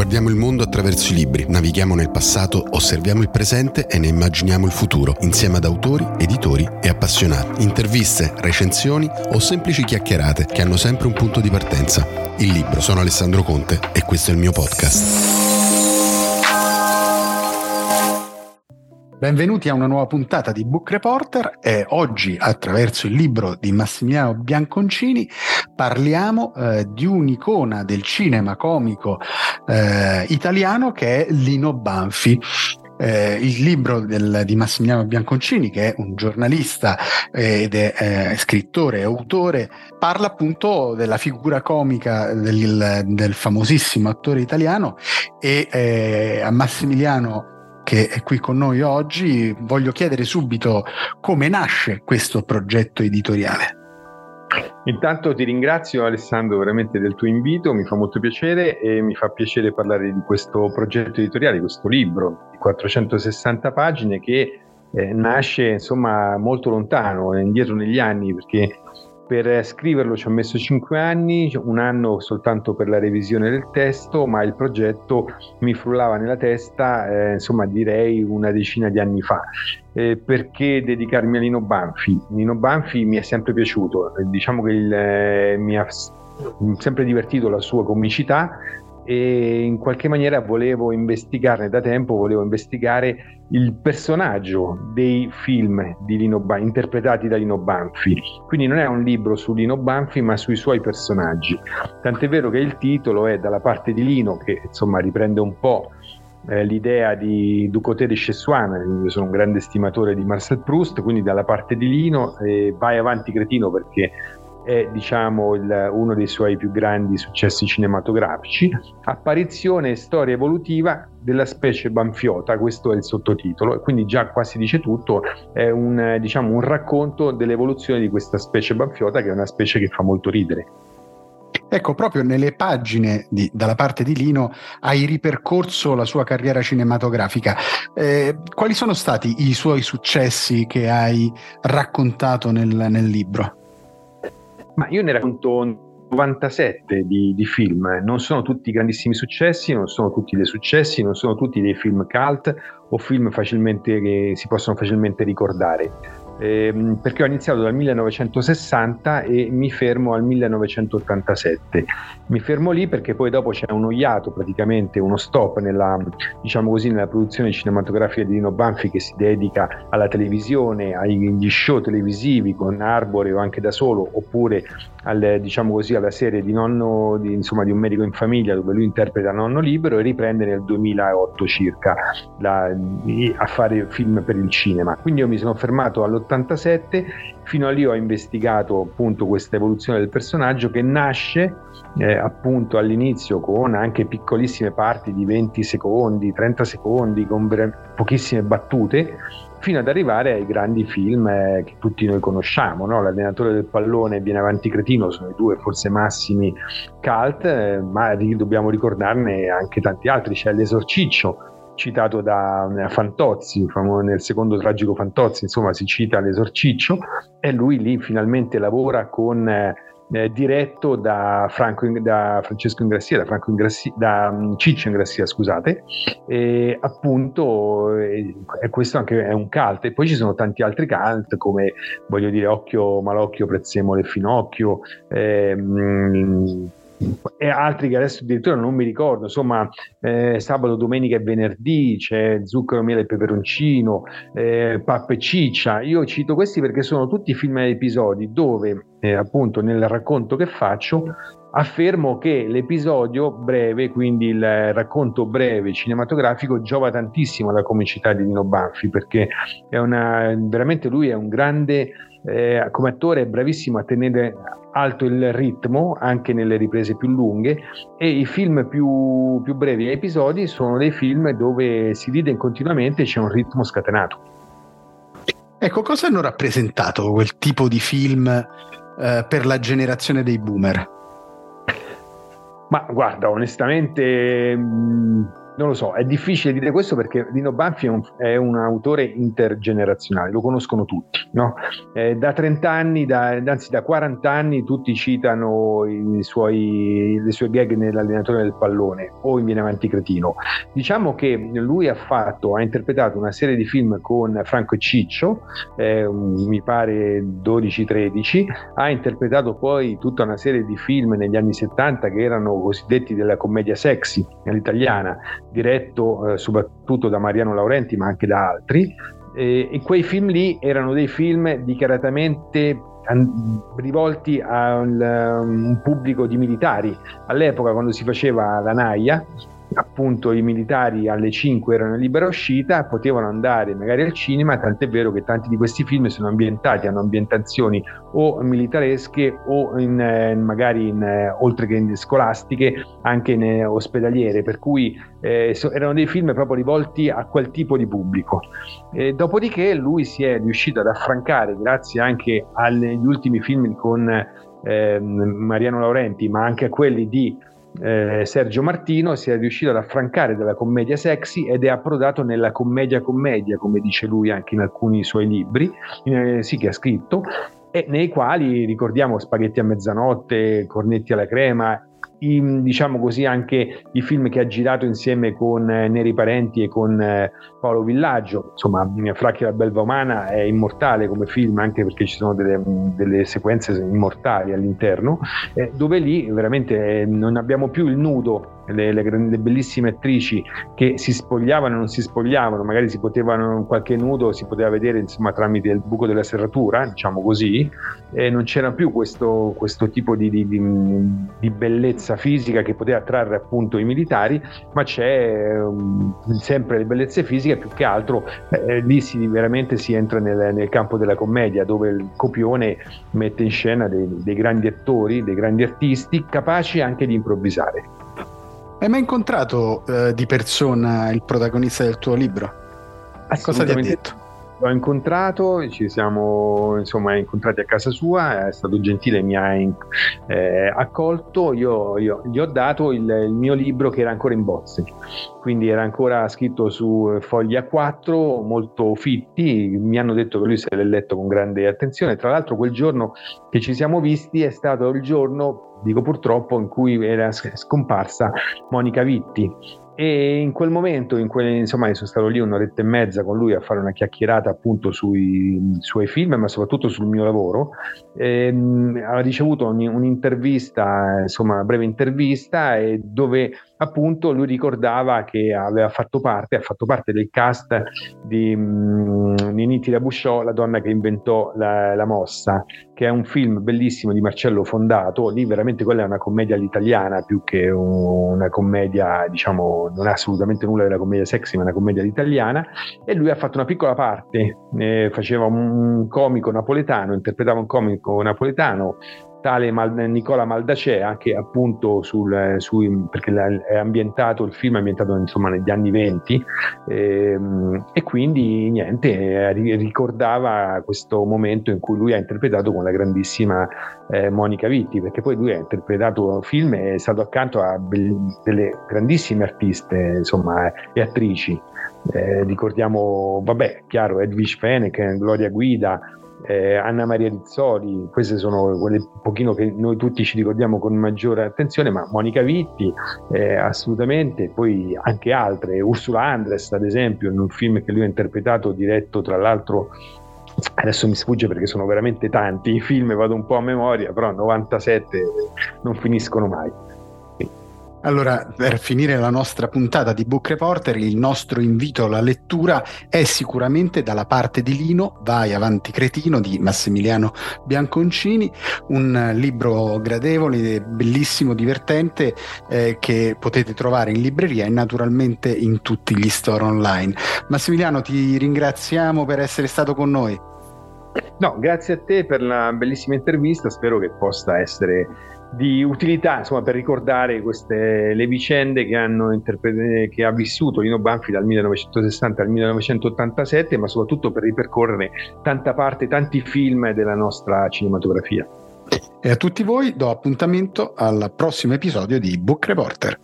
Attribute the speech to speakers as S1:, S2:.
S1: Guardiamo il mondo attraverso i libri, navighiamo nel passato, osserviamo il presente e ne immaginiamo il futuro, insieme ad autori, editori e appassionati. Interviste, recensioni o semplici chiacchierate che hanno sempre un punto di partenza. Il libro. Sono Alessandro Conte e questo è il mio podcast.
S2: Benvenuti a una nuova puntata di Book Reporter e oggi attraverso il libro di Massimiliano Bianconcini parliamo eh, di un'icona del cinema comico eh, italiano che è Lino Banfi. Eh, il libro del, di Massimiliano Bianconcini, che è un giornalista eh, ed è eh, scrittore e autore, parla appunto della figura comica del, del famosissimo attore italiano e eh, a Massimiliano che è qui con noi oggi, voglio chiedere subito come nasce questo progetto editoriale.
S3: Intanto ti ringrazio Alessandro veramente del tuo invito, mi fa molto piacere e mi fa piacere parlare di questo progetto editoriale, di questo libro di 460 pagine che eh, nasce insomma molto lontano, indietro negli anni perché per scriverlo ci ho messo cinque anni, un anno soltanto per la revisione del testo, ma il progetto mi frullava nella testa, eh, insomma direi una decina di anni fa. Eh, perché dedicarmi a Lino Banfi? Lino Banfi mi è sempre piaciuto, diciamo che il, eh, mi ha sempre divertito la sua comicità, e in qualche maniera volevo investigarne da tempo, volevo investigare il personaggio dei film di Lino Banfi, interpretati da Lino Banfi. Quindi non è un libro su Lino Banfi, ma sui suoi personaggi. Tant'è vero che il titolo è dalla parte di Lino, che insomma riprende un po' eh, l'idea di Ducoté de Chessuana, io sono un grande stimatore di Marcel Proust, quindi dalla parte di Lino, eh, vai avanti cretino perché è diciamo il, uno dei suoi più grandi successi cinematografici, apparizione e storia evolutiva della specie banfiota, questo è il sottotitolo, quindi già qua si dice tutto, è un, diciamo, un racconto dell'evoluzione di questa specie banfiota che è una specie che fa molto ridere.
S2: Ecco, proprio nelle pagine di, dalla parte di Lino hai ripercorso la sua carriera cinematografica. Eh, quali sono stati i suoi successi che hai raccontato nel, nel libro?
S3: Ma io ne racconto 97 di, di, film, non sono tutti grandissimi successi, non sono tutti dei successi, non sono tutti dei film cult o film che si possono facilmente ricordare ehm, perché ho iniziato dal 1960 e mi fermo al 1987. Mi fermo lì perché poi dopo c'è uno iato, praticamente uno stop nella, diciamo così, nella produzione cinematografica di Dino Banfi che si dedica alla televisione, agli show televisivi con Arbore o anche da solo, oppure al, diciamo così, alla serie di, nonno, di, insomma, di un medico in famiglia dove lui interpreta Nonno Libero e riprende nel 2008 circa la, a fare film per il cinema. Quindi io mi sono fermato all'87, fino a lì ho investigato appunto questa evoluzione del personaggio che nasce eh, appunto all'inizio con anche piccolissime parti di 20 secondi, 30 secondi, con pochissime battute fino ad arrivare ai grandi film eh, che tutti noi conosciamo, no? L'allenatore del pallone e Viene avanti cretino sono i due forse massimi cult, eh, ma dobbiamo ricordarne anche tanti altri, c'è l'esorciccio citato da Fantozzi, nel secondo tragico Fantozzi, insomma si cita l'esorciccio e lui lì finalmente lavora con eh, eh, diretto da, Franco, da, Francesco Ingrassia, da, Franco Ingrassia, da um, Ciccio Ingrassia, scusate, e appunto eh, questo anche è un cult. E poi ci sono tanti altri cult come voglio dire Occhio Malocchio, Prezzemolo e Finocchio, ehm, e altri che adesso addirittura non mi ricordo, insomma, eh, sabato, domenica e venerdì c'è zucchero, miele e peperoncino, eh, pappa e ciccia. Io cito questi perché sono tutti film e episodi dove, eh, appunto, nel racconto che faccio, affermo che l'episodio breve, quindi il racconto breve cinematografico, giova tantissimo alla comicità di Nino Banfi perché è una, veramente lui è un grande eh, come attore è bravissimo a tenere alto il ritmo anche nelle riprese più lunghe e i film più, più brevi episodi sono dei film dove si ride continuamente e c'è un ritmo scatenato.
S2: Ecco, cosa hanno rappresentato quel tipo di film eh, per la generazione dei boomer?
S3: Ma guarda, onestamente mh, mm, non lo so, è difficile dire questo perché Dino Banfi è un, è un autore intergenerazionale, lo conoscono tutti. No? Eh, da 30 anni, da, anzi da 40 anni, tutti citano suoi, le sue gag nell'allenatore del pallone o in Viene Avanti Cretino. Diciamo che lui ha fatto, ha interpretato una serie di film con Franco e Ciccio, eh, mi pare 12-13, ha interpretato poi tutta una serie di film negli anni 70 che erano cosiddetti della commedia sexy all'italiana diretto eh, soprattutto da Mariano Laurenti ma anche da altri e, e quei film lì erano dei film dichiaratamente rivolti a un pubblico di militari. All'epoca, quando si faceva la naia, appunto i militari alle 5 erano in libera uscita, potevano andare magari al cinema, tant'è vero che tanti di questi film sono ambientati, hanno ambientazioni o militaresche o in, eh, magari in, eh, oltre che in scolastiche anche in eh, ospedaliere, per cui so, erano dei film proprio rivolti a quel tipo di pubblico. E dopodiché lui si è riuscito ad affrancare, grazie anche agli ultimi film con eh, Mariano Laurenti, ma anche a quelli di eh, Sergio Martino si è riuscito ad affrancare dalla commedia sexy ed è approdato nella commedia commedia, come dice lui anche in alcuni suoi libri, eh, sì che ha scritto, e nei quali ricordiamo Spaghetti a mezzanotte, Cornetti alla crema i, diciamo così, anche i film che ha girato insieme con eh, Neri Parenti e con eh, Paolo Villaggio. Insomma, Fracchi la belva umana è immortale come film, anche perché ci sono delle, delle sequenze immortali all'interno, eh, dove lì veramente eh, non abbiamo più il nudo le, le, le, bellissime attrici che si spogliavano e non si spogliavano, magari si potevano qualche nudo si poteva vedere insomma tramite il buco della serratura, diciamo così, e non c'era più questo, questo tipo di, di, di, di, bellezza fisica che poteva attrarre appunto i militari, ma c'è um, sempre le bellezze fisiche, più che altro eh, lì si, veramente si entra nel, nel, campo della commedia dove il copione mette in scena dei, dei grandi attori, dei grandi artisti capaci anche di improvvisare.
S2: Hai mai incontrato eh, di persona il protagonista del tuo libro? Cosa ti ha detto?
S3: L'ho incontrato, ci siamo insomma incontrati a casa sua, è stato gentile, mi ha in, eh, accolto, io, io, gli ho dato il, il, mio libro che era ancora in bozze, quindi era ancora scritto su fogli A4, molto fitti, mi hanno detto che lui se l'è letto con grande attenzione, tra l'altro quel giorno che ci siamo visti è stato il giorno dico purtroppo, in cui era scomparsa Monica Vitti. E in quel momento, in quel, insomma, sono stato lì un'oretta e mezza con lui a fare una chiacchierata appunto sui suoi film, ma soprattutto sul mio lavoro. E, ehm, ha ricevuto un, un'intervista, insomma, una breve intervista, dove appunto lui ricordava che aveva fatto parte, ha fatto parte del cast di um, Niniti da Busciò, la donna che inventò la, la, mossa, che è un film bellissimo di Marcello Fondato, lì veramente quella è una commedia all'italiana più che una commedia, diciamo, non ha assolutamente nulla della commedia sexy, ma una commedia all'italiana, e lui ha fatto una piccola parte, eh, faceva un comico napoletano, interpretava un comico napoletano tale Mal- Nicola Maldacea che appunto sul, sui, perché è ambientato il film è ambientato insomma negli anni 20 ehm, e quindi niente ricordava questo momento in cui lui ha interpretato con la grandissima eh, Monica Vitti perché poi lui ha interpretato film e è stato accanto a be- delle grandissime artiste insomma e attrici. Eh, ricordiamo vabbè chiaro Edwige Fenech Gloria Guida eh, Anna Maria Rizzoli, queste sono quelle un pochino che noi tutti ci ricordiamo con maggiore attenzione, ma Monica Vitti eh, assolutamente, poi anche altre, Ursula Andres ad esempio, in un film che lui ha interpretato, diretto tra l'altro adesso mi sfugge perché sono veramente tanti i film, vado un po' a memoria, però 97 non finiscono mai.
S2: Allora, per finire la nostra puntata di Book Reporter, il nostro invito alla lettura è sicuramente dalla parte di Lino, Vai avanti cretino di Massimiliano Bianconcini, un libro gradevole, bellissimo, divertente eh, che potete trovare in libreria e naturalmente in tutti gli store online. Massimiliano, ti ringraziamo per essere stato con noi.
S3: No, grazie a te per la bellissima intervista, spero che possa essere di utilità insomma, per ricordare queste, le vicende che, interpre- che ha vissuto Lino Banfi dal 1960 al 1987, ma soprattutto per ripercorrere tanta parte, tanti film della nostra cinematografia.
S2: E a tutti voi do appuntamento al prossimo episodio di Book Reporter.